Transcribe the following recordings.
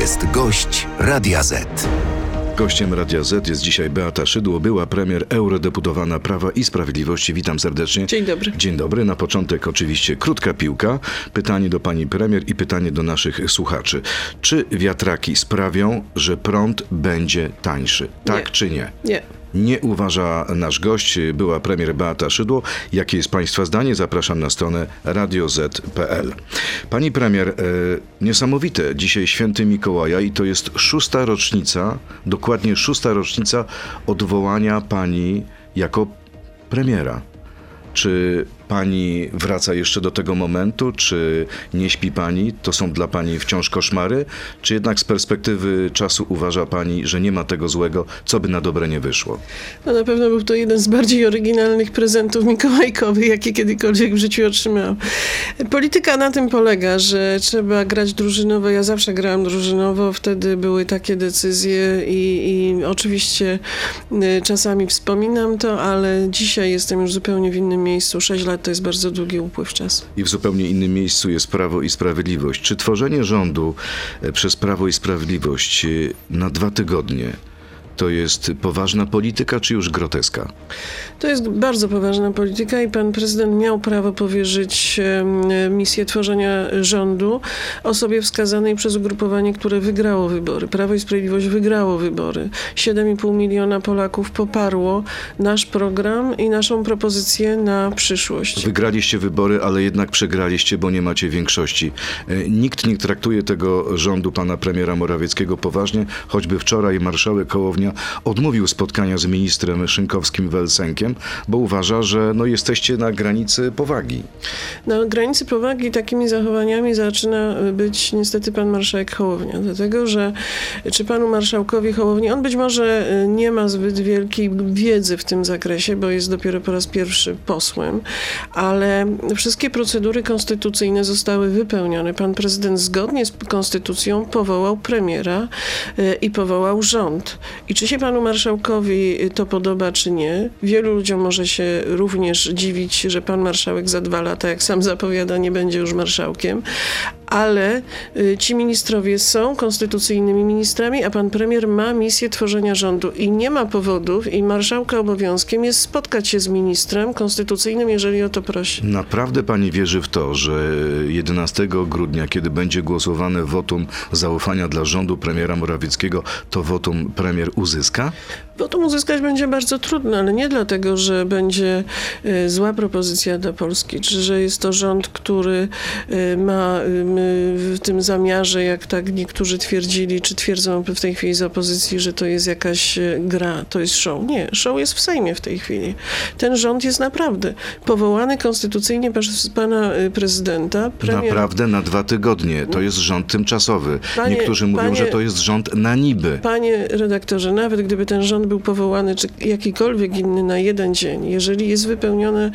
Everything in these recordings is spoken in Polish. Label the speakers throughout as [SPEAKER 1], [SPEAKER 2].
[SPEAKER 1] jest gość Radia Z.
[SPEAKER 2] Gościem Radia Z jest dzisiaj Beata Szydło, była premier eurodeputowana Prawa i Sprawiedliwości. Witam serdecznie.
[SPEAKER 3] Dzień dobry.
[SPEAKER 2] Dzień dobry. Na początek oczywiście krótka piłka. Pytanie do pani premier i pytanie do naszych słuchaczy. Czy wiatraki sprawią, że prąd będzie tańszy? Tak
[SPEAKER 3] Nie.
[SPEAKER 2] czy nie?
[SPEAKER 3] Nie.
[SPEAKER 2] Nie uważa nasz gość, była premier Beata Szydło. Jakie jest Państwa zdanie? Zapraszam na stronę radioz.pl. Pani premier, e, niesamowite, dzisiaj święty Mikołaja i to jest szósta rocznica, dokładnie szósta rocznica odwołania pani jako premiera. Czy pani wraca jeszcze do tego momentu? Czy nie śpi pani? To są dla pani wciąż koszmary? Czy jednak z perspektywy czasu uważa pani, że nie ma tego złego, co by na dobre nie wyszło?
[SPEAKER 3] No na pewno był to jeden z bardziej oryginalnych prezentów mikołajkowych, jakie kiedykolwiek w życiu otrzymałam. Polityka na tym polega, że trzeba grać drużynowo. Ja zawsze grałam drużynowo, wtedy były takie decyzje i, i oczywiście y, czasami wspominam to, ale dzisiaj jestem już zupełnie w innym miejscu. Sześć lat to jest bardzo długi upływ czasu.
[SPEAKER 2] I w zupełnie innym miejscu jest Prawo i Sprawiedliwość. Czy tworzenie rządu e, przez Prawo i Sprawiedliwość e, na dwa tygodnie to jest poważna polityka, czy już groteska?
[SPEAKER 3] To jest bardzo poważna polityka i pan prezydent miał prawo powierzyć misję tworzenia rządu osobie wskazanej przez ugrupowanie, które wygrało wybory. Prawo i Sprawiedliwość wygrało wybory. 7,5 miliona Polaków poparło nasz program i naszą propozycję na przyszłość.
[SPEAKER 2] Wygraliście wybory, ale jednak przegraliście, bo nie macie większości. E, Nikt nie traktuje tego rządu pana premiera Morawieckiego poważnie, choćby wczoraj marszałek Odmówił spotkania z ministrem Szynkowskim-Welsenkiem, bo uważa, że no, jesteście na granicy powagi.
[SPEAKER 3] Na granicy powagi takimi zachowaniami zaczyna być niestety pan marszałek Hołownia, dlatego że czy panu marszałkowi Hołowni, on być może y, nie ma zbyt wielkiej wiedzy w tym zakresie, bo jest dopiero po raz pierwszy posłem, ale wszystkie procedury konstytucyjne zostały wypełnione. Pan prezydent zgodnie z konstytucją powołał premiera y, i powołał rząd. I czy się panu marszałkowi to podoba, czy nie? Wielu ludziom może się również dziwić, że pan marszałek za dwa lata, jak sam zapowiada, nie będzie już marszałkiem, ale y, ci ministrowie są konstytucyjnymi ministrami, a pan premier ma misję tworzenia rządu i nie ma powodów i marszałka obowiązkiem jest spotkać się z ministrem konstytucyjnym, jeżeli o to prosi.
[SPEAKER 2] Naprawdę pani wierzy w to, że 11 grudnia, kiedy będzie głosowane wotum zaufania dla rządu premiera Morawieckiego, to wotum premier uzyska?
[SPEAKER 3] Wotum uzyskać będzie bardzo trudno, ale nie dlatego, że będzie y, zła propozycja dla Polski, czy że jest to rząd, który y, ma w tym zamiarze, jak tak niektórzy twierdzili, czy twierdzą w tej chwili z opozycji, że to jest jakaś y, gra, to jest show. Nie, show jest w Sejmie w tej chwili. Ten rząd jest naprawdę powołany konstytucyjnie przez pana prezydenta. Premier,
[SPEAKER 2] Naprawdę na dwa tygodnie. To jest rząd tymczasowy.
[SPEAKER 3] Panie-
[SPEAKER 2] Niektórzy mówią,
[SPEAKER 3] panie-
[SPEAKER 2] że to jest rząd na niby.
[SPEAKER 3] Panie redaktorze, nawet gdyby ten rząd był powołany, czy jakikolwiek inny na jeden dzień, jeżeli jest wypełniona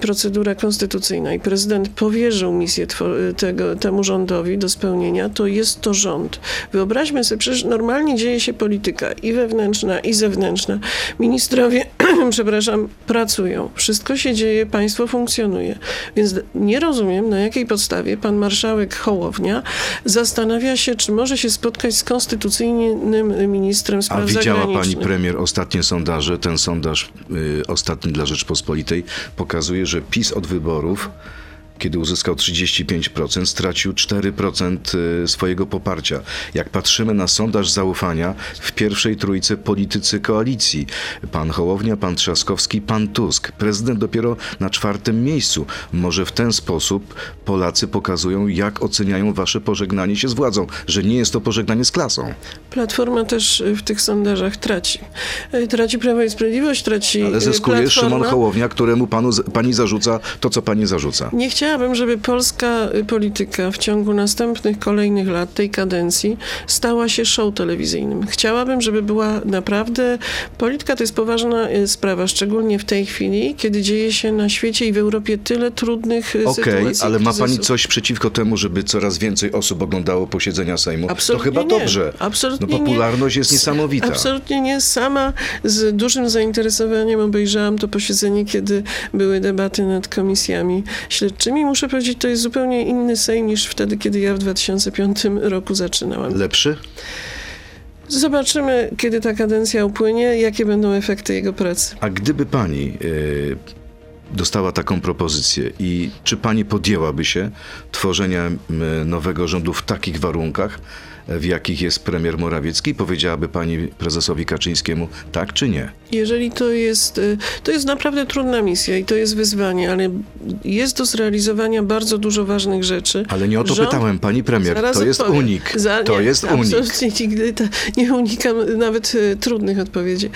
[SPEAKER 3] procedura konstytucyjna i prezydent powierzył misję e, tego, temu rządowi do spełnienia, to jest to rząd. Wyobraźmy sobie, przecież normalnie dzieje się polityka i wewnętrzna, i zewnętrzna. Ministrowie, przepraszam, pracują. Wszystko się dzieje, państwo funkcjonuje. Więc nie rozumiem, na jakiej podstawie pan marszałek Hołownia zastanawia się, czy może się spotkać z konstytucyjnym ministrem spraw
[SPEAKER 2] widziała pani premier ostatnie sondaże? Ten sondaż y, ostatni dla Rzeczpospolitej pokazuje, że PiS od wyborów, kiedy uzyskał 35%, stracił 4% y, swojego poparcia. Jak patrzymy na sondaż zaufania w pierwszej trójce politycy koalicji, pan Hołownia, pan Trzaskowski, pan Tusk, prezydent dopiero na czwartym miejscu. Może w ten sposób Polacy pokazują, jak oceniają wasze pożegnanie się z władzą, że nie jest to pożegnanie z klasą.
[SPEAKER 3] Platforma też w tych sondażach traci. Y, Traci Prawo i Sprawiedliwość, traci
[SPEAKER 2] Ale
[SPEAKER 3] y,
[SPEAKER 2] zyskuje
[SPEAKER 3] Platforma.
[SPEAKER 2] Szymon Hołownia, któremu panu, pani zarzuca to, co pani zarzuca.
[SPEAKER 3] Nie chciałabym, żeby polska y, polityka w ciągu następnych, kolejnych lat tej kadencji stała się show telewizyjnym. Chciałabym, żeby była naprawdę... Polityka to jest poważna y, sprawa, szczególnie w tej chwili, kiedy dzieje się na świecie i w Europie tyle trudnych y,
[SPEAKER 2] Okej,
[SPEAKER 3] sytuacji.
[SPEAKER 2] ale ma pani coś przeciwko temu, żeby coraz więcej osób oglądało posiedzenia Sejmu?
[SPEAKER 3] Absolutnie
[SPEAKER 2] to chyba
[SPEAKER 3] nie.
[SPEAKER 2] dobrze.
[SPEAKER 3] Absolutnie
[SPEAKER 2] no popularność
[SPEAKER 3] nie.
[SPEAKER 2] jest niesamowita.
[SPEAKER 3] Absolutnie nie. Sama z dużym zainteresowaniem obejrzałam to posiedzenie, kiedy były debaty nad komisjami śledczymi. Tym i muszę powiedzieć, to jest zupełnie inny Sejm niż wtedy, kiedy ja w 2005 roku zaczynałam.
[SPEAKER 2] Lepszy?
[SPEAKER 3] Zobaczymy, kiedy ta kadencja upłynie, jakie będą efekty jego pracy.
[SPEAKER 2] A gdyby pani y, dostała taką propozycję i czy pani podjęłaby się tworzenia nowego rządu w takich warunkach, w jakich jest premier Morawiecki? Powiedziałaby pani prezesowi Kaczyńskiemu tak czy nie?
[SPEAKER 3] Jeżeli to jest, y, to jest naprawdę trudna misja i to jest wyzwanie, ale jest do zrealizowania bardzo dużo ważnych rzeczy.
[SPEAKER 2] Ale nie o to
[SPEAKER 3] Rząd-
[SPEAKER 2] pytałem, pani premier.
[SPEAKER 3] Zaraz
[SPEAKER 2] To jest
[SPEAKER 3] odpowiem.
[SPEAKER 2] unik.
[SPEAKER 3] Za-
[SPEAKER 2] To
[SPEAKER 3] nie,
[SPEAKER 2] jest unik.
[SPEAKER 3] Absolutnie nigdy ta, nie unikam nawet y, trudnych odpowiedzi.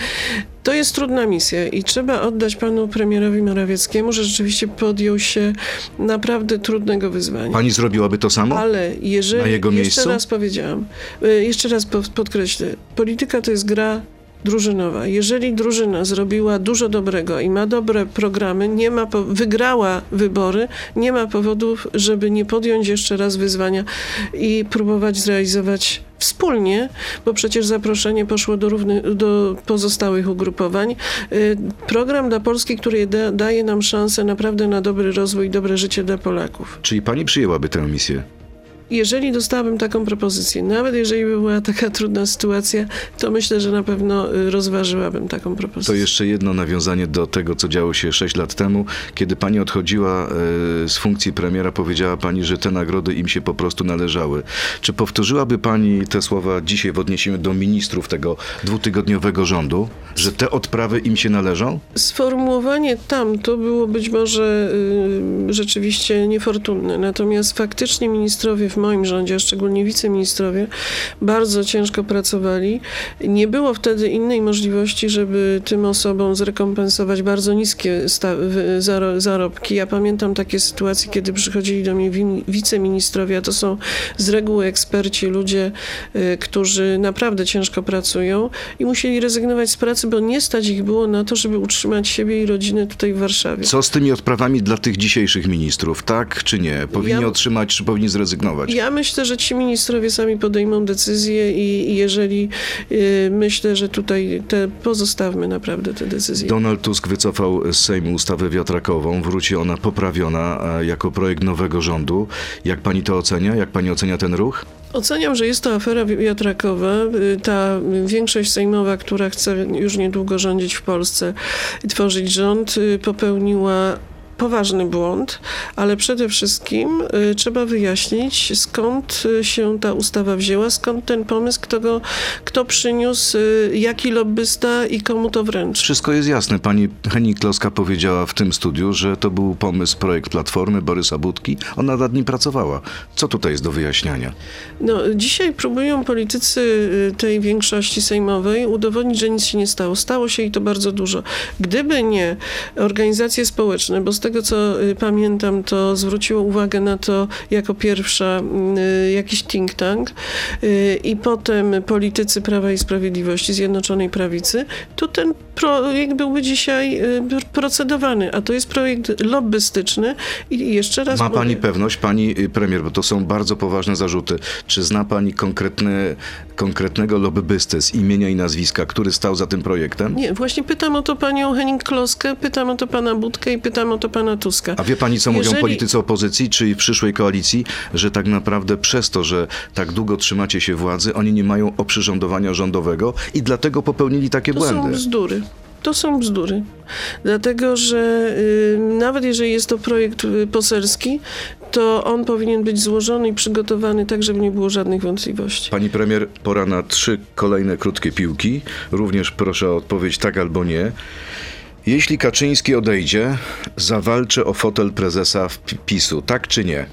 [SPEAKER 3] To jest trudna misja i trzeba oddać panu premierowi Morawieckiemu, że rzeczywiście podjął się naprawdę trudnego wyzwania.
[SPEAKER 2] Pani zrobiłaby to samo?
[SPEAKER 3] Ale jeżeli,
[SPEAKER 2] Na jego
[SPEAKER 3] jeszcze
[SPEAKER 2] miejscu?
[SPEAKER 3] raz powiedziałam, y, jeszcze raz po- podkreślę, polityka to jest gra drużynowa. Jeżeli drużyna zrobiła dużo dobrego i ma dobre programy, nie ma wygrała wybory, nie ma powodów, żeby nie podjąć jeszcze raz wyzwania i próbować zrealizować wspólnie, bo przecież zaproszenie poszło do, równy, do pozostałych ugrupowań. Y, Program dla Polski, który da, daje nam szansę naprawdę na dobry rozwój dobre życie dla Polaków.
[SPEAKER 2] Czyli pani przyjęłaby tę misję?
[SPEAKER 3] Jeżeli dostałabym taką propozycję, nawet jeżeli by była taka trudna sytuacja, to myślę, że na pewno y, rozważyłabym taką
[SPEAKER 2] To
[SPEAKER 3] propozycję.
[SPEAKER 2] jeszcze jedno nawiązanie do tego, co działo się 6 lat temu. Kiedy pani odchodziła e, z funkcji premiera, powiedziała pani, że te nagrody im się po prostu należały. Czy powtórzyłaby pani te słowa dzisiaj w odniesieniu do ministrów tego dwutygodniowego rządu, że te odprawy im się należą?
[SPEAKER 3] Sformułowanie tam to było być może y, rzeczywiście niefortunne, natomiast faktycznie ministrowie w moim rządzie, a szczególnie wiceministrowie, bardzo ciężko pracowali. Nie było wtedy innej możliwości, żeby tym osobom zrekompensować bardzo niskie zarobki. Ja pamiętam takie sytuacje, kiedy przychodzili do mnie wiceministrowie, a to są z reguły eksperci, ludzie, y, którzy naprawdę ciężko pracują i musieli rezygnować z pracy, bo nie stać ich było na to, żeby utrzymać siebie i rodzinę tutaj w Warszawie.
[SPEAKER 2] Co z tymi odprawami dla tych dzisiejszych ministrów? Tak czy nie? Powinni
[SPEAKER 3] Ja-
[SPEAKER 2] otrzymać, czy powinni zrezygnować?
[SPEAKER 3] Ja myślę, że ci ministrowie sami podejmą decyzję i, i jeżeli y, myślę, że tutaj te pozostawmy naprawdę te decyzje.
[SPEAKER 2] Donald Tusk wycofał z Sejmu ustawę wiatrakową. Wróci ona poprawiona jako projekt nowego rządu. Jak pani to ocenia? Jak pani ocenia ten ruch?
[SPEAKER 3] Oceniam, że jest to afera wi- wiatrakowa. Y, Ta większość sejmowa, która chce już niedługo rządzić w Polsce i tworzyć rząd, y, popełniła poważny błąd, ale przede wszystkim y, trzeba wyjaśnić, skąd y, się ta ustawa wzięła, skąd ten pomysł, kto, go, kto przyniósł, y, jaki lobbysta i komu to wręczy.
[SPEAKER 2] Wszystko jest jasne. Pani Henning Kloska powiedziała w tym studiu, że to był pomysł, projekt Platformy Borysa Budki. Ona nad nim pracowała. Co tutaj jest do wyjaśniania?
[SPEAKER 3] No, dzisiaj próbują politycy tej większości sejmowej udowodnić, że nic się nie stało. Stało się i to bardzo dużo. Gdyby nie organizacje społeczne, bo z tego co y, pamiętam, to zwróciło uwagę na to jako pierwsza y, jakiś think tank y, i potem politycy Prawa i Sprawiedliwości, Zjednoczonej Prawicy, to ten projekt byłby dzisiaj procedowany, a to jest projekt lobbystyczny i jeszcze raz
[SPEAKER 2] Ma pani
[SPEAKER 3] mówię,
[SPEAKER 2] pewność, pani premier, bo to są bardzo poważne zarzuty. Czy zna pani konkretny, konkretnego lobbystę z imienia i nazwiska, który stał za tym projektem?
[SPEAKER 3] Nie, właśnie pytam o to panią Henning Kloskę, pytam o to pana Budkę i pytam o to pana Tuska.
[SPEAKER 2] A wie pani, co mówią
[SPEAKER 3] Jeżeli-
[SPEAKER 2] politycy opozycji, czy przyszłej koalicji, że tak naprawdę przez to, że tak długo trzymacie się władzy, oni nie mają oprzyrządowania rządowego i dlatego popełnili takie
[SPEAKER 3] To są
[SPEAKER 2] błędy.
[SPEAKER 3] bzdury. To są bzdury. Dlatego, że y, nawet jeżeli jest to projekt y, poselski, to on powinien być złożony i przygotowany tak, żeby nie było żadnych wątpliwości.
[SPEAKER 2] Pani premier, pora na trzy kolejne krótkie piłki. Również proszę o odpowiedź tak albo nie. Jeśli Kaczyński odejdzie, zawalczę o fotel prezesa w PiSu, tak czy nie?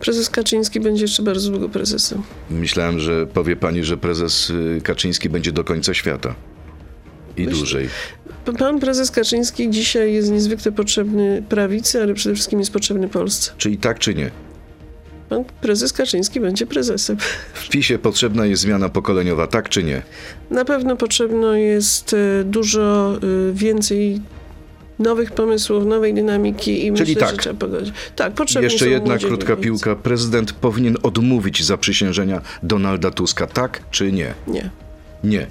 [SPEAKER 3] Prezes Kaczyński będzie jeszcze bardzo długo prezesem.
[SPEAKER 2] Myślałem, że powie pani, że prezes y, Kaczyński będzie do końca świata. I
[SPEAKER 3] Myślę-
[SPEAKER 2] dłużej.
[SPEAKER 3] Pan prezes Kaczyński dzisiaj jest niezwykle potrzebny prawicy, ale przede wszystkim jest potrzebny Polsce.
[SPEAKER 2] Czyli tak czy nie?
[SPEAKER 3] Pan prezes Kaczyński będzie prezesem.
[SPEAKER 2] W PiSie potrzebna jest zmiana pokoleniowa, tak czy nie?
[SPEAKER 3] Na pewno potrzebno jest e, dużo e, więcej nowych pomysłów, nowej dynamiki i
[SPEAKER 2] Czyli
[SPEAKER 3] myślę,
[SPEAKER 2] tak.
[SPEAKER 3] że trzeba pogodzić. Tak, potrzebni
[SPEAKER 2] Jeszcze
[SPEAKER 3] są
[SPEAKER 2] jedna krótka piłka. Prezydent powinien odmówić zaprzysiężenia Donalda Tuska, tak czy nie?
[SPEAKER 3] Nie.
[SPEAKER 2] Nie,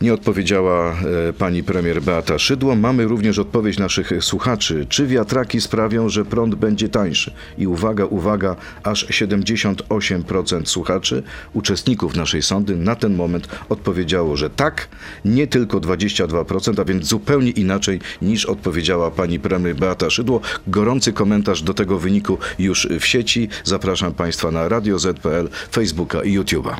[SPEAKER 2] nie odpowiedziała e, pani premier Beata Szydło. Mamy również odpowiedź naszych słuchaczy. Czy wiatraki sprawią, że prąd będzie tańszy? I uwaga, uwaga, aż 78% słuchaczy, uczestników naszej sądy na ten moment odpowiedziało, że tak, nie tylko 22%, a więc zupełnie inaczej niż odpowiedziała pani premier Beata Szydło. Gorący komentarz do tego wyniku już w sieci. Zapraszam państwa na Radio Z.pl, Facebooka i YouTube'a.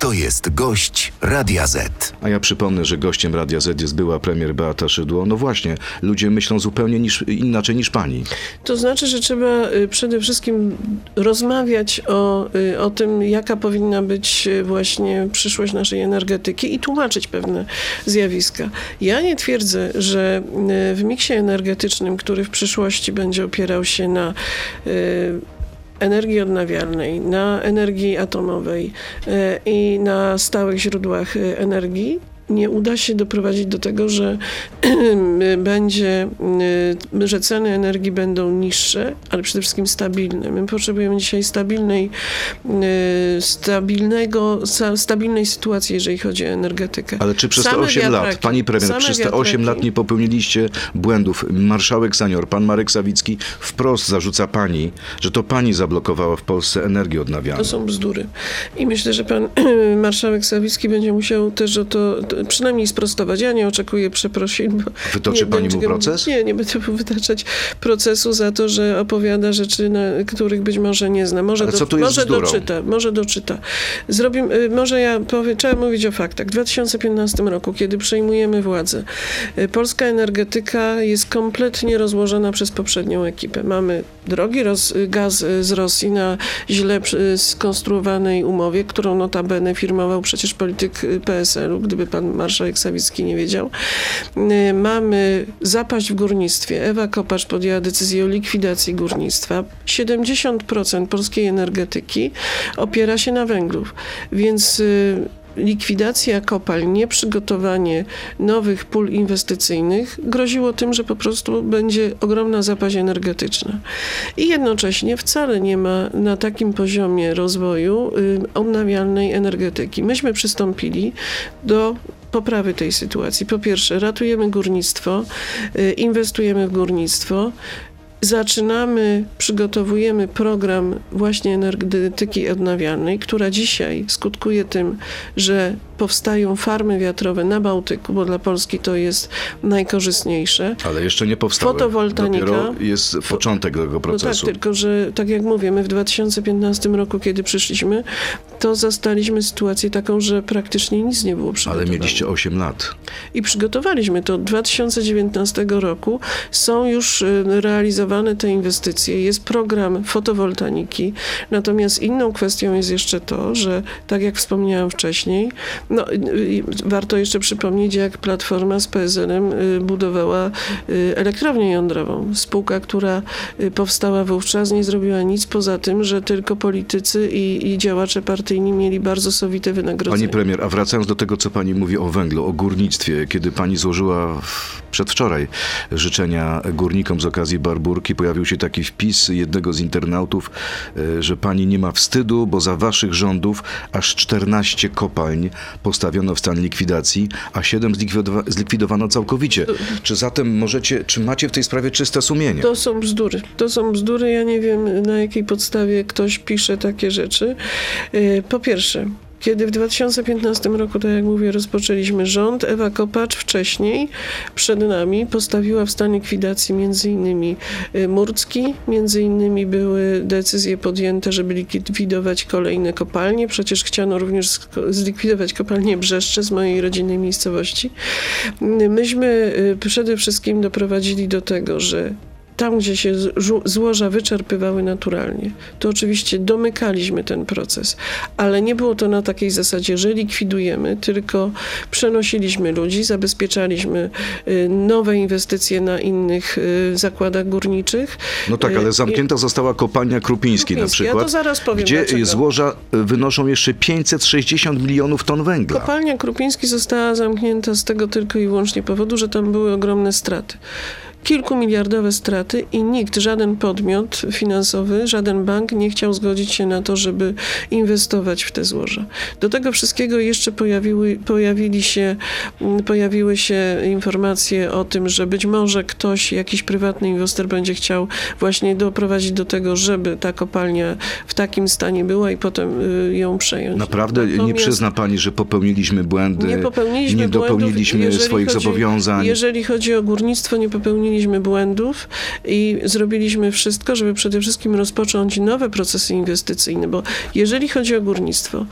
[SPEAKER 1] To jest gość Radia Z.
[SPEAKER 2] A ja przypomnę, że gościem Radia Z jest była premier Beata Szydło. No właśnie, ludzie myślą zupełnie niż, inaczej niż pani.
[SPEAKER 3] To znaczy, że trzeba y, przede wszystkim rozmawiać o, y, o tym, jaka powinna być y, właśnie przyszłość naszej energetyki i tłumaczyć pewne zjawiska. Ja nie twierdzę, że w miksie energetycznym, który w przyszłości będzie opierał się na energii odnawialnej, na energii atomowej e, i na stałych źródłach e, energii, nie uda się doprowadzić do tego, że będzie, y, że ceny energii będą niższe, ale przede wszystkim stabilne. My potrzebujemy dzisiaj stabilnej, y, stabilnego, sta- stabilnej sytuacji, jeżeli chodzi o energetykę.
[SPEAKER 2] Ale czy przez te
[SPEAKER 3] Same
[SPEAKER 2] 8 lat,
[SPEAKER 3] wiatraki,
[SPEAKER 2] pani premier, przez te 8
[SPEAKER 3] wiatraki.
[SPEAKER 2] lat nie popełniliście błędów? Marszałek senior, pan Marek Sawicki wprost zarzuca pani, że to pani zablokowała w Polsce energię odnawialną.
[SPEAKER 3] To są bzdury. I myślę, że pan marszałek Sawicki będzie musiał też o to przynajmniej sprostować. Ja nie oczekuję przeprosin. Bo
[SPEAKER 2] Wytoczy
[SPEAKER 3] nie
[SPEAKER 2] pani mu proces?
[SPEAKER 3] Nie, nie będę mu wytaczać procesu za to, że opowiada rzeczy, na, których być może nie zna. Może,
[SPEAKER 2] Ale co tu jest
[SPEAKER 3] może doczyta, może doczyta. Zrobimy, y, może ja powiem, trzeba mówić o faktach. W 2015 roku, kiedy przejmujemy władzę, y, polska energetyka jest kompletnie rozłożona przez poprzednią ekipę. Mamy drogi roz, gaz y, z Rosji na źle skonstruowanej umowie, którą notabene firmował przecież polityk PSL-u, gdyby pan marszałek Sawicki nie wiedział. Y, Mamy zapaść w górnictwie. Ewa Kopacz podjęła decyzję o likwidacji górnictwa. 70% polskiej energetyki opiera się na węglu, więc y, likwidacja kopalń, nieprzygotowanie nowych pól inwestycyjnych groziło tym, że po prostu będzie ogromna zapaść energetyczna. I jednocześnie wcale nie ma na takim poziomie rozwoju y, odnawialnej energetyki. Myśmy przystąpili do poprawy tej sytuacji. Po pierwsze, ratujemy górnictwo, y, inwestujemy w górnictwo. Zaczynamy, przygotowujemy program właśnie energetyki odnawialnej, która dzisiaj skutkuje tym, że powstają farmy wiatrowe na Bałtyku, bo dla Polski to jest najkorzystniejsze.
[SPEAKER 2] Ale jeszcze nie powstały.
[SPEAKER 3] Fotowoltanika.
[SPEAKER 2] Dopiero jest początek tego
[SPEAKER 3] No tak,
[SPEAKER 2] procesu.
[SPEAKER 3] tylko że tak jak mówię, my w 2015 roku, kiedy przyszliśmy, to zastaliśmy sytuację taką, że praktycznie nic nie było
[SPEAKER 2] Ale
[SPEAKER 3] przygotowane.
[SPEAKER 2] mieliście 8 lat.
[SPEAKER 3] I przygotowaliśmy to. Od 2019 roku są już y, realizowane te inwestycje. Jest program fotowoltaniki. Natomiast inną kwestią jest jeszcze to, że tak jak wspomniałam wcześniej, no, warto jeszcze przypomnieć, jak Platforma z PSL-em y, budowała y, elektrownię jądrową. Spółka, która y, powstała wówczas, nie zrobiła nic poza tym, że tylko politycy i, i działacze partyjni mieli bardzo sowite wynagrodzenie.
[SPEAKER 2] Pani premier, a wracając do tego, co pani mówi o węglu, o górnictwie, kiedy pani złożyła przedwczoraj życzenia górnikom z okazji Barburki, pojawił się taki wpis jednego z internautów, e, że pani nie ma wstydu, bo za waszych rządów aż 14 kopalń postawiono w stan likwidacji, a 7 zlikwidowa- zlikwidowano całkowicie. Czy zatem możecie, czy macie w tej sprawie czyste sumienie?
[SPEAKER 3] To są bzdury. To są bzdury. Ja nie wiem, na jakiej podstawie ktoś pisze takie rzeczy. Yy, Po pierwsze, kiedy w 2015 roku, tak jak mówię, rozpoczęliśmy rząd, Ewa Kopacz wcześniej przed nami postawiła w stan likwidacji między innymi y, Murcki, między innymi były decyzje podjęte, żeby likwidować kolejne kopalnie. Przecież chciano również zlikwidować kopalnię Brzeszcze z mojej rodzinnej miejscowości. Myśmy y, przede wszystkim doprowadzili do tego, że tam, gdzie się złoża wyczerpywały naturalnie, to oczywiście domykaliśmy ten proces, ale nie było to na takiej zasadzie, że likwidujemy, tylko przenosiliśmy ludzi, zabezpieczaliśmy y, nowe inwestycje na innych y, zakładach górniczych.
[SPEAKER 2] No tak,
[SPEAKER 3] Y,
[SPEAKER 2] ale
[SPEAKER 3] i-
[SPEAKER 2] zamknięta została kopalnia Krupiński, na
[SPEAKER 3] Krupiński, ja
[SPEAKER 2] przykład,
[SPEAKER 3] to zaraz powiem,
[SPEAKER 2] gdzie
[SPEAKER 3] dlaczego.
[SPEAKER 2] złoża wynoszą jeszcze 560 milionów ton węgla.
[SPEAKER 3] Kopalnia Krupiński została zamknięta z tego tylko i wyłącznie powodu, że tam były ogromne straty. Kilkumiliardowe straty i nikt, żaden podmiot finansowy, żaden bank nie chciał zgodzić się na to, żeby inwestować w te złoża. Do tego wszystkiego jeszcze pojawiły, pojawili się, mm, pojawiły się informacje o tym, że być może ktoś, jakiś prywatny inwestor będzie chciał właśnie doprowadzić do tego, żeby ta kopalnia w takim stanie była i potem y, ją przejąć.
[SPEAKER 2] Naprawdę nie
[SPEAKER 3] Natomiast-
[SPEAKER 2] przyzna pani, że popełniliśmy błędy,
[SPEAKER 3] nie popełniliśmy
[SPEAKER 2] nie dopełniliśmy
[SPEAKER 3] błędów,
[SPEAKER 2] swoich
[SPEAKER 3] chodzi,
[SPEAKER 2] zobowiązań.
[SPEAKER 3] Jeżeli chodzi o górnictwo, nie popełniliśmy błędów i zrobiliśmy wszystko, żeby przede wszystkim rozpocząć nowe procesy inwestycyjne, bo jeżeli chodzi o górnictwo,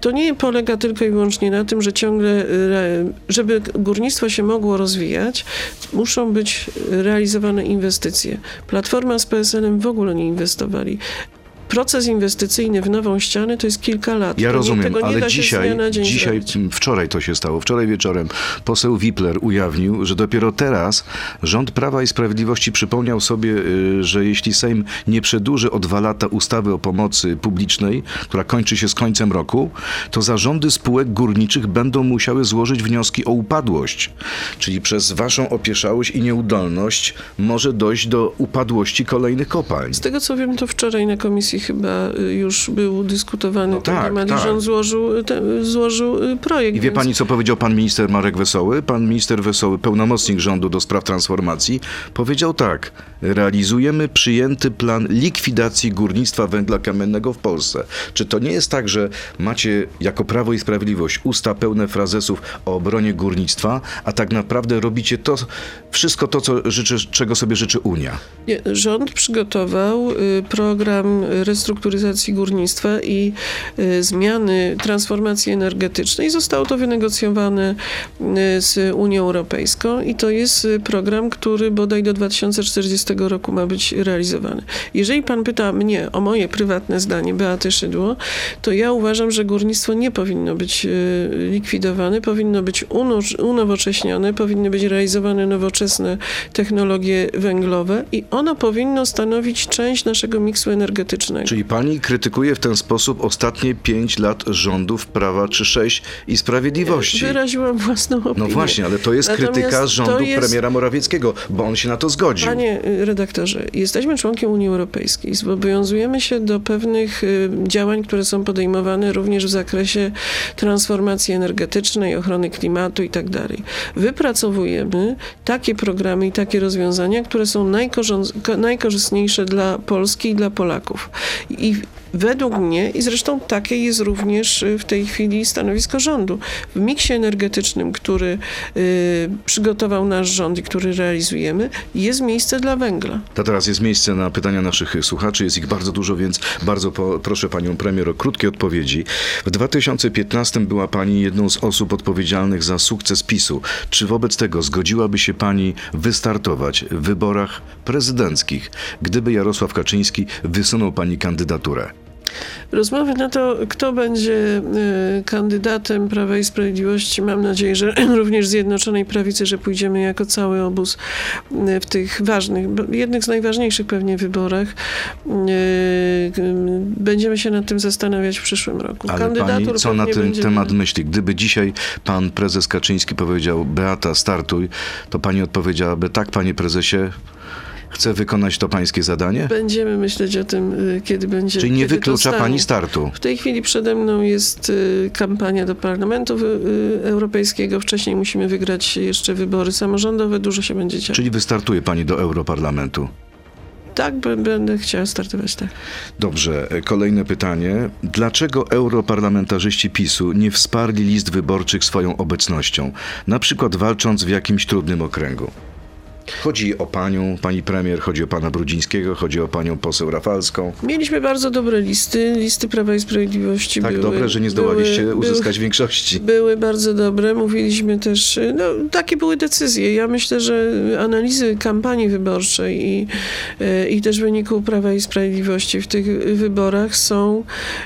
[SPEAKER 3] to nie polega tylko i wyłącznie na tym, że ciągle, re- żeby górnictwo się mogło rozwijać, muszą być realizowane inwestycje. Platforma z PSL-em w ogóle nie inwestowali. Proces inwestycyjny w nową ścianę to jest kilka lat.
[SPEAKER 2] Ja
[SPEAKER 3] To
[SPEAKER 2] rozumiem, ale dzisiaj, dzisiaj
[SPEAKER 3] zrobić.
[SPEAKER 2] wczoraj to się stało. Wczoraj wieczorem poseł Wipler ujawnił, że dopiero teraz rząd Prawa i Sprawiedliwości przypomniał sobie, y, że jeśli Sejm nie przedłuży o dwa lata ustawy o pomocy publicznej, która kończy się z końcem roku, to zarządy spółek górniczych będą musiały złożyć wnioski o upadłość. Czyli przez waszą opieszałość i nieudolność może dojść do upadłości kolejnych kopalń.
[SPEAKER 3] Z tego co wiem, to wczoraj na komisji chyba y, już był dyskutowany
[SPEAKER 2] No
[SPEAKER 3] ten
[SPEAKER 2] tak,
[SPEAKER 3] temat
[SPEAKER 2] tak.
[SPEAKER 3] i rząd złożył, y, te, złożył y, projekt.
[SPEAKER 2] I wie
[SPEAKER 3] więc-
[SPEAKER 2] pani, co powiedział pan minister Marek Wesoły? Pan minister Wesoły, pełnomocnik rządu do spraw transformacji, powiedział tak. Realizujemy przyjęty plan likwidacji górnictwa węgla kamiennego w Polsce. Czy to nie jest tak, że macie jako Prawo i Sprawiedliwość usta pełne frazesów o obronie górnictwa, a tak naprawdę robicie to, wszystko to, co życzy, czego sobie życzy Unia?
[SPEAKER 3] Nie, rząd przygotował program restrukturyzacji górnictwa i y, zmiany transformacji energetycznej. Zostało to wynegocjowane y, z Unią Europejską i to jest y, program, który bodaj do 2040 roku ma być realizowany. Jeżeli pan pyta mnie o moje prywatne zdanie, Beaty Szydło, to ja uważam, że górnictwo nie powinno być likwidowane, powinno być uno- unowocześnione, powinny być realizowane nowoczesne technologie węglowe i ono powinno stanowić część naszego miksu energetycznego.
[SPEAKER 2] Czyli pani krytykuje w ten sposób ostatnie pięć lat rządów Prawa czy sześć i Sprawiedliwości.
[SPEAKER 3] Wyraziłam własną opinię.
[SPEAKER 2] No właśnie, ale to jest
[SPEAKER 3] Natomiast
[SPEAKER 2] krytyka rządu
[SPEAKER 3] jest-
[SPEAKER 2] premiera Morawieckiego, bo on się na to zgodził.
[SPEAKER 3] Panie y, redaktorze, jesteśmy członkiem Unii Europejskiej. Zobowiązujemy się do pewnych y, działań, które są podejmowane również w zakresie transformacji energetycznej, ochrony klimatu i tak dalej. Wypracowujemy takie programy i takie rozwiązania, które są najkorzystniejsze dla Polski i dla Polaków. I Według mnie, i zresztą takie jest również y, w tej chwili stanowisko rządu, w miksie energetycznym, który y, przygotował nasz rząd i który realizujemy, jest miejsce dla węgla.
[SPEAKER 2] To teraz jest miejsce na pytania naszych słuchaczy. Jest ich bardzo dużo, więc bardzo po, proszę panią premier o krótkie odpowiedzi. W 2015 była pani jedną z osób odpowiedzialnych za sukces PiSu. Czy wobec tego zgodziłaby się pani wystartować w wyborach prezydenckich, gdyby Jarosław Kaczyński wysunął pani kandydaturę?
[SPEAKER 3] Rozmowy na to, kto będzie y, kandydatem Prawa i Sprawiedliwości, mam nadzieję, że również Zjednoczonej Prawicy, że pójdziemy jako cały obóz y, w tych ważnych, jednych z najważniejszych pewnie wyborach. Y, Będziemy się nad tym zastanawiać w przyszłym roku.
[SPEAKER 2] Ale pani co na ten
[SPEAKER 3] będzie
[SPEAKER 2] temat
[SPEAKER 3] wiele.
[SPEAKER 2] myśli? Gdyby dzisiaj pan prezes Kaczyński powiedział Beata, startuj, to pani odpowiedziałaby tak, panie prezesie, chcę wykonać to pańskie zadanie?
[SPEAKER 3] Będziemy myśleć o tym, y, kiedy będzie.
[SPEAKER 2] Czyli nie wyklucza pani startu?
[SPEAKER 3] W tej chwili przede mną jest y, kampania do Parlamentu y, Europejskiego. Wcześniej musimy wygrać jeszcze wybory samorządowe. Dużo się będzie działo.
[SPEAKER 2] Czyli wystartuje pani do Europarlamentu?
[SPEAKER 3] Tak, będę chciała startować, tak.
[SPEAKER 2] Dobrze, e, kolejne pytanie. Dlaczego europarlamentarzyści PiSu nie wsparli list wyborczych swoją obecnością, na przykład walcząc w jakimś trudnym okręgu? Chodzi o panią, pani premier, chodzi o pana Brudzińskiego, chodzi o panią poseł Rafalską.
[SPEAKER 3] Mieliśmy bardzo dobre listy. Listy Prawa i Sprawiedliwości
[SPEAKER 2] Tak
[SPEAKER 3] były...
[SPEAKER 2] dobre, że nie zdołaliście
[SPEAKER 3] były,
[SPEAKER 2] uzyskać większości.
[SPEAKER 3] Były, bardzo dobre. Mówiliśmy też... No, takie były decyzje. Ja myślę, że analizy kampanii wyborczej i, y, i też wyników Prawa i Sprawiedliwości w tych wyborach są...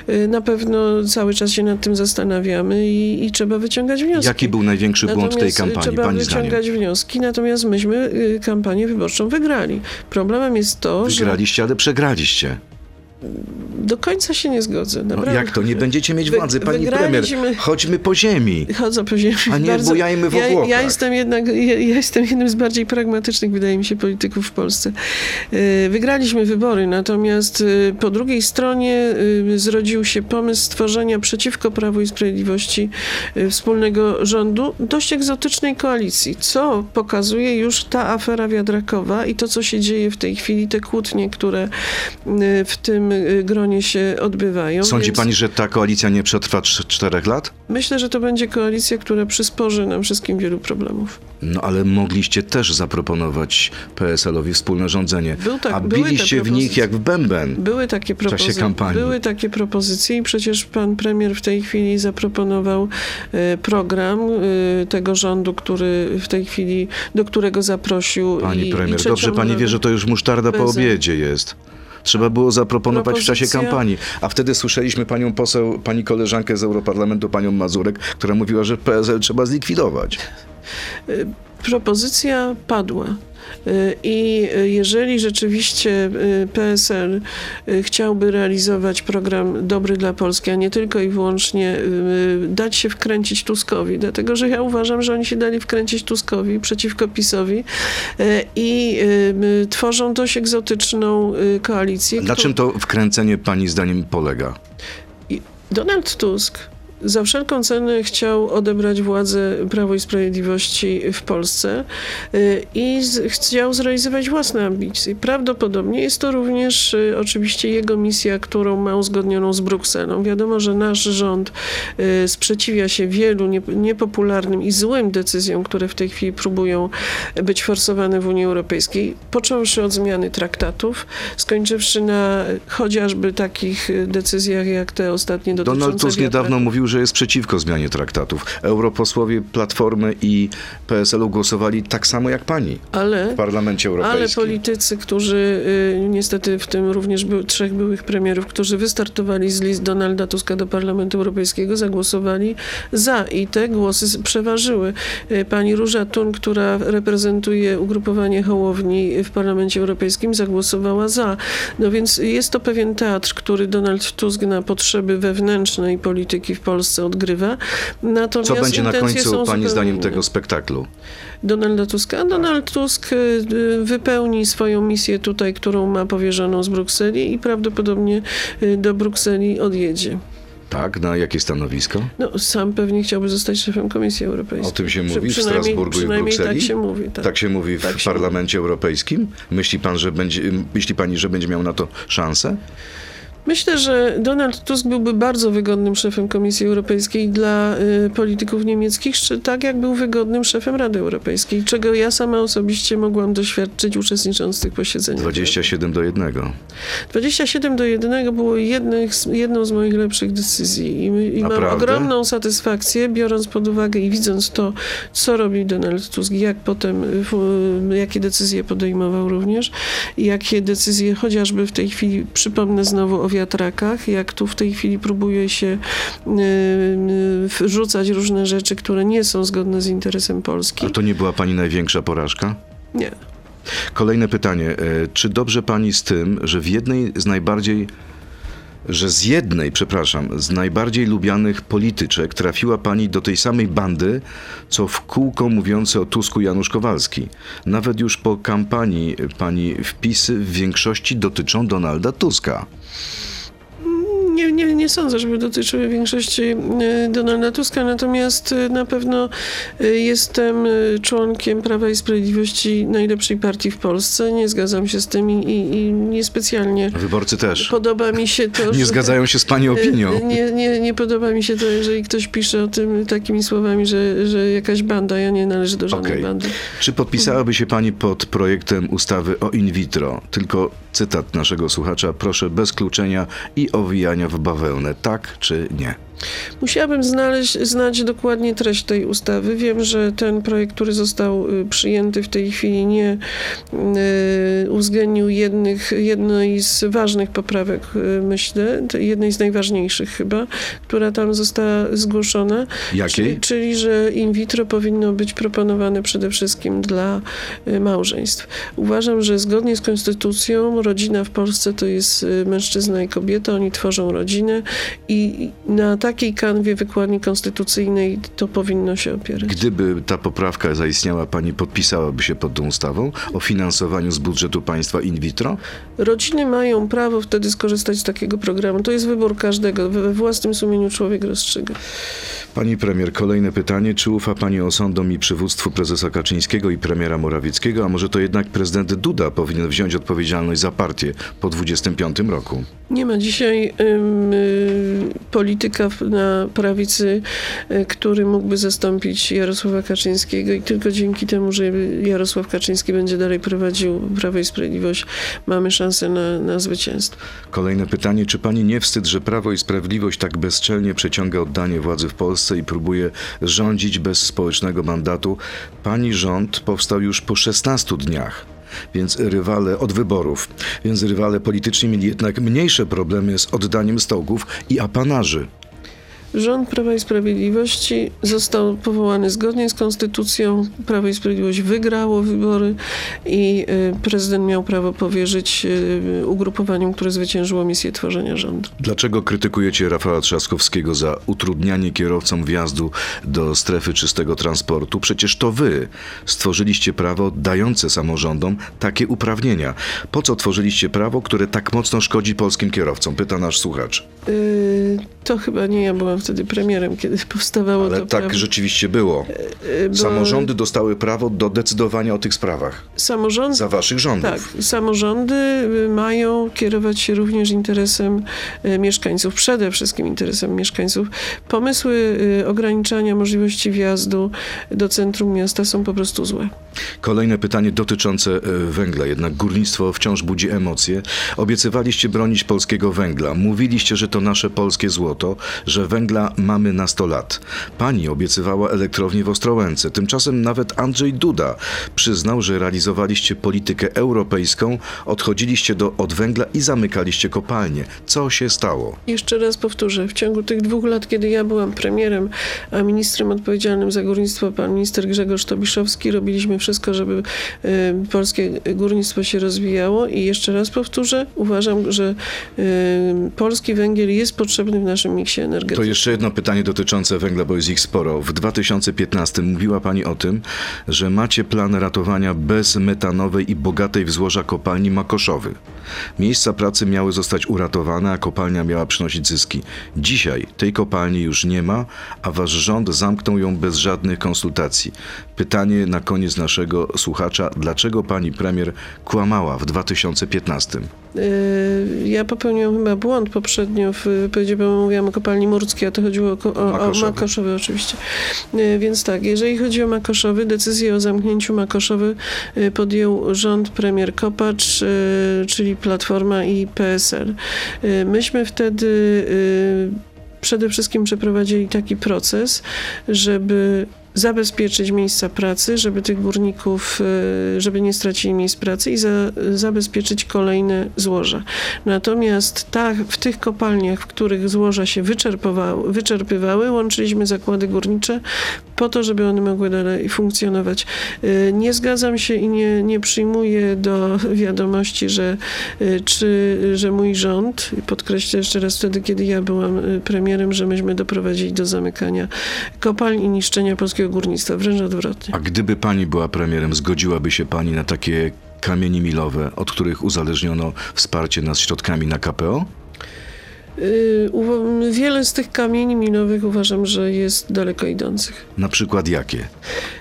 [SPEAKER 3] y, Na pewno cały czas się nad tym zastanawiamy i, i trzeba wyciągać wnioski.
[SPEAKER 2] Jaki był największy błąd tej
[SPEAKER 3] Natomiast, y,
[SPEAKER 2] kampanii,
[SPEAKER 3] Trzeba
[SPEAKER 2] pani zdaniem?
[SPEAKER 3] wyciągać wnioski, natomiast myśmy y, kampanię wyborczą wygrali. Problemem jest to, że...
[SPEAKER 2] Wygraliście, ale przegraliście.
[SPEAKER 3] Do końca się nie zgodzę.
[SPEAKER 2] No, jak to? Nie będziecie mieć
[SPEAKER 3] Wy-
[SPEAKER 2] władzy, pani premier. Chodźmy po ziemi.
[SPEAKER 3] Chodzę po ziemi.
[SPEAKER 2] A nie bujajmy w
[SPEAKER 3] ja,
[SPEAKER 2] obłokach.
[SPEAKER 3] ja jestem jednak, ja, ja jestem jednym z bardziej pragmatycznych, wydaje mi się, polityków w Polsce. E, Wygraliśmy wybory, natomiast e, po drugiej stronie e, zrodził się pomysł stworzenia przeciwko Prawu i Sprawiedliwości wspólnego rządu dość egzotycznej koalicji, co pokazuje już ta afera wiadrakowa i to, co się dzieje w tej chwili, te kłótnie, które w tym e, gronie się odbywają.
[SPEAKER 2] Sądzi
[SPEAKER 3] Więc-
[SPEAKER 2] pani, że ta koalicja nie przetrwa czterech lat?
[SPEAKER 3] Myślę, że to będzie koalicja, która przysporzy nam wszystkim wielu problemów.
[SPEAKER 2] No ale mogliście też zaproponować PSL-owi wspólne rządzenie.
[SPEAKER 3] Był tak-
[SPEAKER 2] a biliście w nich jak w bęben.
[SPEAKER 3] Były takie
[SPEAKER 2] czasie
[SPEAKER 3] propozycje.
[SPEAKER 2] kampanii.
[SPEAKER 3] Były takie propozycje i przecież pan premier w tej chwili zaproponował e, program e, tego rządu, który w tej chwili, do którego zaprosił.
[SPEAKER 2] Pani
[SPEAKER 3] i,
[SPEAKER 2] premier,
[SPEAKER 3] i
[SPEAKER 2] dobrze pani wie, że to już musztarda po obiedzie jest. Trzeba było zaproponować w czasie
[SPEAKER 3] Propozycja-
[SPEAKER 2] kampanii. A wtedy słyszeliśmy panią poseł, pani koleżankę z Europarlamentu, panią Mazurek, która mówiła, że PSL trzeba zlikwidować.
[SPEAKER 3] Propozycja padła. I y, jeżeli rzeczywiście y, PSL y, chciałby realizować program dobry dla Polski, a nie tylko i wyłącznie dać się wkręcić Tuskowi, dlatego że ja uważam, że oni się dali wkręcić Tuskowi przeciwko PiSowi i tworzą dość egzotyczną koalicję.
[SPEAKER 2] Na
[SPEAKER 3] któ-
[SPEAKER 2] czym to wkręcenie pani zdaniem polega?
[SPEAKER 3] Donald Tusk za wszelką cenę chciał odebrać władzę Prawo i Sprawiedliwości w Polsce y, i chciał zrealizować własne ambicje. Prawdopodobnie jest to również y, oczywiście jego misja, którą ma uzgodnioną z Brukselą. Wiadomo, że nasz rząd y, sprzeciwia się wielu nie, niepopularnym i złym decyzjom, które w tej chwili próbują być forsowane w Unii Europejskiej, począwszy od zmiany traktatów, skończywszy na chociażby takich decyzjach jak te ostatnie dotyczące
[SPEAKER 2] Donald Tusk niedawno mówił, że jest przeciwko zmianie traktatów. Europosłowie Platformy i PSL-u głosowali tak samo jak pani
[SPEAKER 3] Ale
[SPEAKER 2] w Parlamencie
[SPEAKER 3] Ale
[SPEAKER 2] Europejskim.
[SPEAKER 3] politycy, którzy y, niestety w tym również był, trzech byłych premierów, którzy wystartowali z list Donalda Tuska do Parlamentu Europejskiego, zagłosowali za i te głosy przeważyły. Y, Pani Róża Tun, która reprezentuje ugrupowanie Hołowni w Parlamencie Europejskim, zagłosowała za. No więc jest to pewien teatr, który Donald Tusk na potrzeby wewnętrznej polityki w Polsce odgrywa. Natomiast
[SPEAKER 2] Co będzie na końcu pani zdaniem tego spektaklu?
[SPEAKER 3] Donalda Tuska. A Donald Tusk y, y, wypełni swoją misję tutaj, którą ma powierzoną z Brukseli i prawdopodobnie y, do Brukseli odjedzie.
[SPEAKER 2] Tak, na jakie stanowisko?
[SPEAKER 3] No, sam pewnie chciałby zostać szefem Komisji Europejskiej.
[SPEAKER 2] O tym się
[SPEAKER 3] Przy-
[SPEAKER 2] mówi w
[SPEAKER 3] przynajmniej-
[SPEAKER 2] Strasburgu i w
[SPEAKER 3] Przynajmniej
[SPEAKER 2] Brukseli?
[SPEAKER 3] tak się mówi. Tak.
[SPEAKER 2] Tak się mówi w
[SPEAKER 3] Tak
[SPEAKER 2] Parlamencie Europejskim? Myśli pan, że będzie, myśli pani, że będzie miał na to szansę?
[SPEAKER 3] Myślę, że Donald Tusk byłby bardzo wygodnym szefem Komisji Europejskiej dla y, polityków niemieckich, tak jak był wygodnym szefem Rady Europejskiej, czego ja sama osobiście mogłam doświadczyć uczestnicząc w tych posiedzeniach.
[SPEAKER 2] 27 do 1.
[SPEAKER 3] 27 do 1 było jednych, jedną z moich lepszych decyzji i, i mam ogromną satysfakcję, biorąc pod uwagę i widząc to, co robi Donald Tusk, jak potem, y, w- jakie decyzje podejmował również, i jakie decyzje chociażby w tej chwili, przypomnę znowu o wiatrakach, jak tu w tej chwili próbuje się y, y, wrzucać różne rzeczy, które nie są zgodne z interesem Polski.
[SPEAKER 2] A to nie była pani największa porażka?
[SPEAKER 3] Nie.
[SPEAKER 2] Kolejne pytanie. E, Czy dobrze pani z tym, że w jednej z najbardziej że z jednej, przepraszam, z najbardziej lubianych polityczek trafiła pani do tej samej bandy, co w kółko mówiące o Tusku Janusz Kowalski. Nawet już po kampanii pani wpisy w większości dotyczą Donalda Tuska.
[SPEAKER 3] Nie, nie, nie sądzę, żeby dotyczyły większości y, Donalda Tuska, natomiast y, na pewno y, jestem członkiem Prawa i Sprawiedliwości najlepszej partii w Polsce. Nie zgadzam się z tym i, i, i niespecjalnie
[SPEAKER 2] Wyborcy też.
[SPEAKER 3] podoba mi się to,
[SPEAKER 2] Nie zgadzają się z pani opinią.
[SPEAKER 3] Nie, nie, nie podoba mi się to, jeżeli ktoś pisze o tym takimi słowami, że, że jakaś banda, ja nie należę do żadnej
[SPEAKER 2] Okej.
[SPEAKER 3] bandy.
[SPEAKER 2] Czy podpisałaby się pani pod projektem ustawy o in vitro? Tylko cytat naszego słuchacza, proszę bez kluczenia i owijania w bawełnę, tak czy nie?
[SPEAKER 3] Musiałabym znaleźć, znać dokładnie treść tej ustawy. Wiem, że ten projekt, który został y, przyjęty w tej chwili, nie y, uwzględnił jednych, jednej z ważnych poprawek, y, myślę, jednej z najważniejszych chyba, która tam została zgłoszona.
[SPEAKER 2] Jakiej?
[SPEAKER 3] Czyli, czyli, że in vitro powinno być proponowane przede wszystkim dla małżeństw. Uważam, że zgodnie z konstytucją rodzina w Polsce to jest mężczyzna i kobieta, oni tworzą rodzinę i na takiej kanwie wykładni konstytucyjnej to powinno się opierać.
[SPEAKER 2] Gdyby ta poprawka zaistniała, pani podpisałaby się pod tą ustawą o finansowaniu z budżetu państwa in vitro?
[SPEAKER 3] Rodziny mają prawo wtedy skorzystać z takiego programu. To jest wybór każdego. We własnym sumieniu człowiek rozstrzyga.
[SPEAKER 2] Pani premier, kolejne pytanie. Czy ufa pani osądom i przywództwu prezesa Kaczyńskiego i premiera Morawieckiego, a może to jednak prezydent Duda powinien wziąć odpowiedzialność za partię po 25 roku?
[SPEAKER 3] Nie ma dzisiaj ym, y, polityka w- na prawicy, y, który mógłby zastąpić Jarosława Kaczyńskiego i tylko dzięki temu, że Jarosław Kaczyński będzie dalej prowadził Prawo i Sprawiedliwość, mamy szansę na, na zwycięstwo.
[SPEAKER 2] Kolejne pytanie. Czy pani nie wstyd, że Prawo i Sprawiedliwość tak bezczelnie przeciąga oddanie władzy w Polsce i próbuje rządzić bez społecznego mandatu? Pani rząd powstał już po 16 dniach. Więc rywale od wyborów, więc rywale polityczni mieli jednak mniejsze problemy z oddaniem stołków i apanarzy.
[SPEAKER 3] Rząd Prawa i Sprawiedliwości został powołany zgodnie z konstytucją. Prawo i Sprawiedliwość wygrało wybory i y, prezydent miał prawo powierzyć y, ugrupowaniom, które zwyciężyło misję tworzenia rządu.
[SPEAKER 2] Dlaczego krytykujecie Rafała Trzaskowskiego za utrudnianie kierowcom wjazdu do strefy czystego transportu? Przecież to wy stworzyliście prawo dające samorządom takie uprawnienia. Po co tworzyliście prawo, które tak mocno szkodzi polskim kierowcom? Pyta nasz słuchacz.
[SPEAKER 3] Y, To chyba nie ja byłam wtedy premierem, kiedy powstawało
[SPEAKER 2] Ale
[SPEAKER 3] to
[SPEAKER 2] tak
[SPEAKER 3] prawo.
[SPEAKER 2] rzeczywiście było.
[SPEAKER 3] Y, bo
[SPEAKER 2] Samorządy dostały prawo do decydowania o tych sprawach. Za waszych rządów.
[SPEAKER 3] tak, samorządy y, mają kierować się również interesem y, mieszkańców, przede wszystkim interesem mieszkańców. Pomysły y, ograniczania możliwości wjazdu do centrum miasta są po prostu złe.
[SPEAKER 2] Kolejne pytanie dotyczące e, węgla. Jednak górnictwo wciąż budzi emocje. Obiecywaliście bronić polskiego węgla. Mówiliście, że to nasze polskie złoto, że węgla mamy na 100 lat. Pani obiecywała elektrownię w Ostrołęce. Tymczasem nawet Andrzej Duda przyznał, że realizowaliście politykę europejską, odchodziliście do, od węgla i zamykaliście kopalnie. Co się stało?
[SPEAKER 3] Jeszcze raz powtórzę, w ciągu tych dwóch lat, kiedy ja byłam premierem, a ministrem odpowiedzialnym za górnictwo, pan minister Grzegorz Tobiszowski, robiliśmy wszystko, żeby y, polskie górnictwo się rozwijało i jeszcze raz powtórzę, uważam, że y, polski węgiel jest potrzebny w naszym miksie energetycznym.
[SPEAKER 2] Jeszcze jedno pytanie dotyczące węgla, bo jest ich sporo. W 2015 mówiła Pani o tym, że macie plan ratowania bezmetanowej i bogatej w złoża kopalni Makoszowy. Miejsca pracy miały zostać uratowane, a kopalnia miała przynosić zyski. Dzisiaj tej kopalni już nie ma, a Wasz rząd zamknął ją bez żadnych konsultacji. Pytanie na koniec naszego słuchacza. Dlaczego Pani premier kłamała w 2015?
[SPEAKER 3] Y, Ja popełniłam chyba błąd poprzednio w wypowiedzi, bo mówiłam o kopalni Murskiej, a to chodziło o, o, o
[SPEAKER 2] Makoszowy.
[SPEAKER 3] Makoszowy oczywiście. Y, Więc tak, jeżeli chodzi o Makoszowy, decyzję o zamknięciu Makoszowy y, podjął rząd premier Kopacz, czyli Platforma i PSL. Myśmy wtedy przede wszystkim przeprowadzili taki proces, żeby zabezpieczyć miejsca pracy, żeby tych górników, y, żeby nie stracili miejsc pracy i za, zabezpieczyć kolejne złoża. Natomiast tak, w tych kopalniach, w których złoża się wyczerpywały, łączyliśmy zakłady górnicze po to, żeby one mogły dalej funkcjonować. Y, Nie zgadzam się i nie, nie przyjmuję do wiadomości, że, y, czy, że mój rząd, podkreślę jeszcze raz wtedy, kiedy ja byłam premierem, że myśmy doprowadzili do zamykania kopalń i niszczenia polskiego górnictwa. Wręcz odwrotnie.
[SPEAKER 2] A gdyby pani była premierem, zgodziłaby się pani na takie kamienie milowe, od których uzależniono wsparcie nas środkami na KPO?
[SPEAKER 3] Y, Wiele z tych kamieni minowych uważam, że jest daleko idących.
[SPEAKER 2] Na przykład jakie?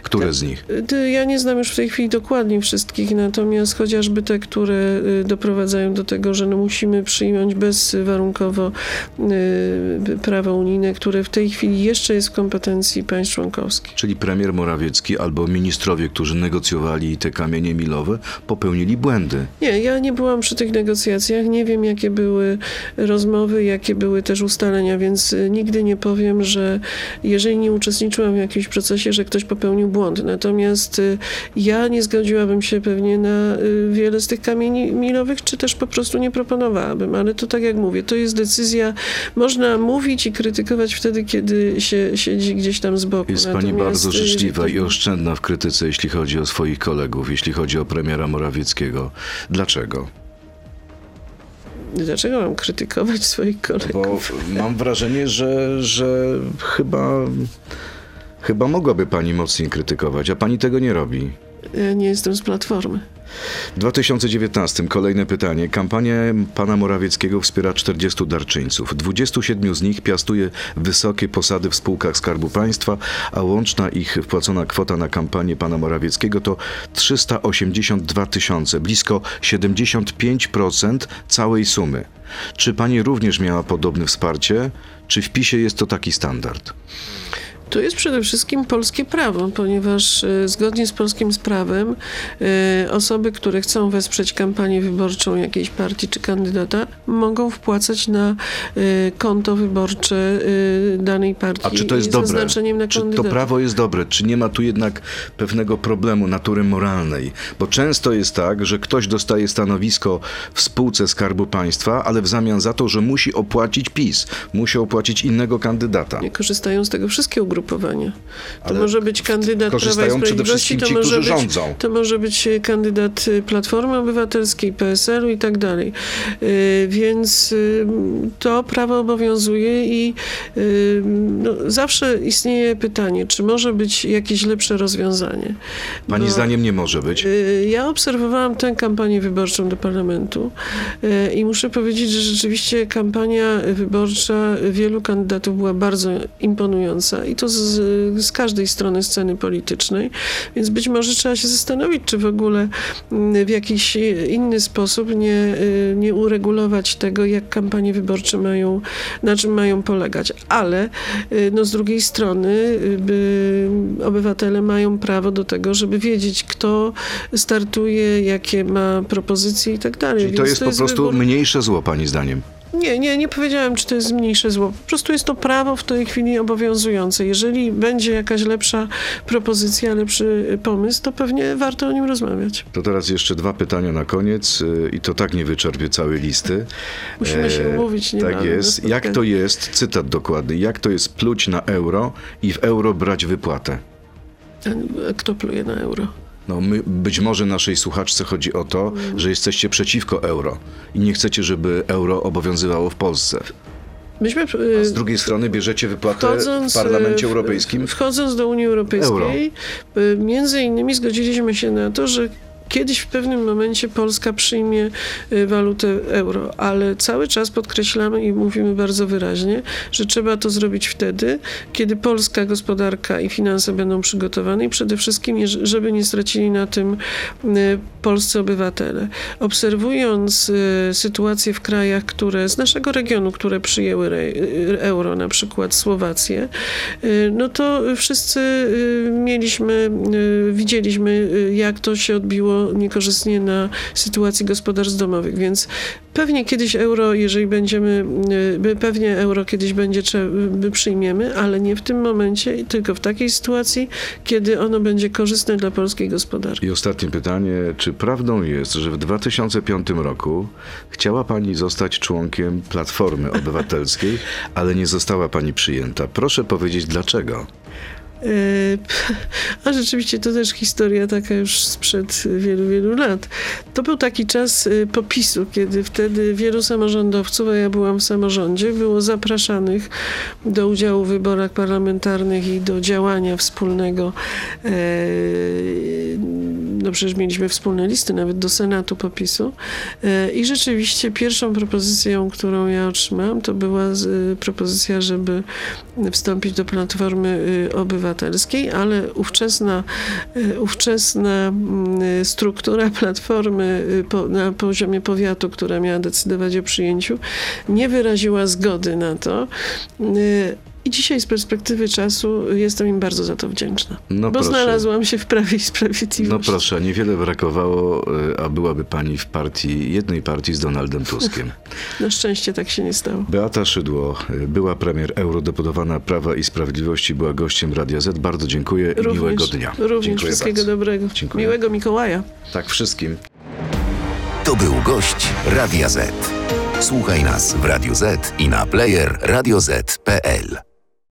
[SPEAKER 2] Które z nich?
[SPEAKER 3] Ja nie znam już w tej chwili dokładnie wszystkich, natomiast chociażby te, które y, doprowadzają do tego, że no musimy przyjąć bezwarunkowo y, prawo unijne, które w tej chwili jeszcze jest w kompetencji państw członkowskich.
[SPEAKER 2] Czyli premier Morawiecki albo ministrowie, którzy negocjowali te kamienie milowe, popełnili błędy.
[SPEAKER 3] Nie, ja nie byłam przy tych negocjacjach, nie wiem jakie były rozmowy, jakie były też ustalenia, więc y, nigdy nie powiem, że jeżeli nie uczestniczyłam w jakimś procesie, że ktoś popełnił błąd. Natomiast y, ja nie zgodziłabym się pewnie na y, wiele z tych kamieni milowych, czy też po prostu nie proponowałabym. Ale to tak jak mówię, to jest decyzja, można mówić i krytykować wtedy, kiedy się siedzi gdzieś tam z boku.
[SPEAKER 2] Jest pani
[SPEAKER 3] Natomiast,
[SPEAKER 2] bardzo
[SPEAKER 3] y,
[SPEAKER 2] życzliwa i oszczędna w krytyce, jeśli chodzi o swoich kolegów, jeśli chodzi o premiera Morawieckiego. Dlaczego?
[SPEAKER 3] Dlaczego mam krytykować swoich kolegów?
[SPEAKER 2] Bo mam wrażenie, że, że chyba, chyba mogłaby pani mocniej krytykować, a pani tego nie robi.
[SPEAKER 3] Ja nie jestem z Platformy.
[SPEAKER 2] W 2019 kolejne pytanie. Kampanię pana Morawieckiego wspiera 40 darczyńców. 27 z nich piastuje wysokie posady w spółkach Skarbu Państwa, a łączna ich wpłacona kwota na kampanię pana Morawieckiego to 382 tysiące, blisko 75% całej sumy. Czy pani również miała podobne wsparcie? Czy w PiSie jest to taki standard?
[SPEAKER 3] To jest przede wszystkim polskie prawo, ponieważ e, zgodnie z polskim prawem e, osoby, które chcą wesprzeć kampanię wyborczą jakiejś partii czy kandydata, mogą wpłacać na e, konto wyborcze danej partii
[SPEAKER 2] A czy to jest dobre? Czy to prawo jest dobre? Czy nie ma tu jednak pewnego problemu natury moralnej? Bo często jest tak, że ktoś dostaje stanowisko w spółce Skarbu Państwa, ale w zamian za to, że musi opłacić PiS, musi opłacić innego kandydata.
[SPEAKER 3] Nie korzystają z tego wszystkie ugrupowania. To
[SPEAKER 2] Ale
[SPEAKER 3] może być kandydat Prawa i Sprawiedliwości, to
[SPEAKER 2] ci,
[SPEAKER 3] może, być,
[SPEAKER 2] rządzą.
[SPEAKER 3] to może być e, kandydat y, Platformy Obywatelskiej, PSL-u i tak dalej. Y, Więc to prawo obowiązuje i no, zawsze istnieje pytanie, czy może być jakieś lepsze rozwiązanie.
[SPEAKER 2] Pani
[SPEAKER 3] Bo-
[SPEAKER 2] zdaniem nie może być?
[SPEAKER 3] Ja obserwowałam tę kampanię wyborczą do parlamentu i muszę powiedzieć, że rzeczywiście kampania wyborcza wielu kandydatów była bardzo imponująca i to z, z każdej strony sceny politycznej, więc być może trzeba się zastanowić, czy w ogóle mm, w jakiś inny sposób nie, y, nie uregulować tego, jak kampanie wyborcze mają, na czym mają polegać. Ale y, no, z drugiej strony y, by obywatele mają prawo do tego, żeby wiedzieć, kto startuje, jakie ma propozycje i tak dalej.
[SPEAKER 2] Czyli to
[SPEAKER 3] Więc
[SPEAKER 2] jest po prostu
[SPEAKER 3] wybór-
[SPEAKER 2] mniejsze zło, pani zdaniem?
[SPEAKER 3] Nie, nie, nie powiedziałem, czy to jest mniejsze zło. Po prostu jest to prawo w tej chwili obowiązujące. Jeżeli będzie jakaś lepsza propozycja, lepszy pomysł, to pewnie warto o nim rozmawiać.
[SPEAKER 2] To teraz jeszcze dwa pytania na koniec y, i to tak nie wyczerpie całej listy.
[SPEAKER 3] Musimy się umówić
[SPEAKER 2] Tak
[SPEAKER 3] niebawem na
[SPEAKER 2] jest. Jak to jest, cytat dokładny, jak to jest pluć na euro i w euro brać wypłatę?
[SPEAKER 3] Kto pluje na euro?
[SPEAKER 2] No, my, być może naszej słuchaczce chodzi o to, że jesteście przeciwko euro i nie chcecie, żeby euro obowiązywało w Polsce.
[SPEAKER 3] Myśmy,
[SPEAKER 2] A z drugiej strony bierzecie wypłatę w
[SPEAKER 3] Wchodząc,
[SPEAKER 2] Parlamencie Europejskim.
[SPEAKER 3] Wchodząc do Unii Europejskiej, e, między innymi zgodziliśmy się na to, że kiedyś w pewnym momencie Polska przyjmie e, walutę euro, ale cały czas podkreślamy i mówimy bardzo wyraźnie, że trzeba to zrobić wtedy, kiedy polska gospodarka i finanse będą przygotowane i przede wszystkim, żeby nie stracili na tym e, polscy obywatele. Obserwując e, sytuację w krajach, które z naszego regionu, które przyjęły euro, na przykład Słowację, no to wszyscy mieliśmy, widzieliśmy, jak to się odbiło niekorzystnie na sytuacji gospodarstw domowych, więc pewnie kiedyś euro, jeżeli będziemy, e, pewnie euro kiedyś będzie, by przyjmiemy, ale nie w tym momencie, tylko w takiej sytuacji, kiedy ono będzie korzystne dla polskiej gospodarki.
[SPEAKER 2] I ostatnie pytanie, czy prawdą jest, że w 2005 roku chciała pani zostać członkiem Platformy Obywatelskiej, ale nie została pani przyjęta? Proszę powiedzieć dlaczego.
[SPEAKER 3] E, A rzeczywiście to też historia taka już sprzed wielu, wielu lat. To był taki czas e, popisu, kiedy wtedy wielu samorządowców, a ja byłam w samorządzie, było zapraszanych do udziału w wyborach parlamentarnych i do działania wspólnego. E, No przecież mieliśmy wspólne listy nawet do Senatu popisu. E, I rzeczywiście pierwszą propozycją, którą ja otrzymałam, to była z- propozycja, żeby wstąpić do Platformy y, Obywatelskiej, ale ówczesna, ówczesna mm, struktura Platformy na poziomie powiatu, która miała decydować o przyjęciu, nie wyraziła zgody na to. I dzisiaj z perspektywy czasu jestem im bardzo za to wdzięczna.
[SPEAKER 2] No
[SPEAKER 3] bo
[SPEAKER 2] proszę.
[SPEAKER 3] znalazłam się w Prawie i
[SPEAKER 2] No
[SPEAKER 3] Sprawiedliwości.
[SPEAKER 2] proszę, niewiele brakowało, y, a byłaby pani w partii, jednej partii z Donaldem Tuskiem.
[SPEAKER 3] Na szczęście tak się nie stało.
[SPEAKER 2] Beata Szydło, y, była premier eurodeputowana Prawa i Sprawiedliwości, była gościem Radia Z. Bardzo dziękuję i miłego dnia.
[SPEAKER 3] Również
[SPEAKER 2] Dziękuję
[SPEAKER 3] wszystkiego
[SPEAKER 2] bardzo.
[SPEAKER 3] dobrego.
[SPEAKER 2] Dziękuję.
[SPEAKER 3] Miłego Mikołaja.
[SPEAKER 2] Tak, wszystkim.
[SPEAKER 1] To był gość Radia Z. Słuchaj nas w Radio Z i na player radioz.pl.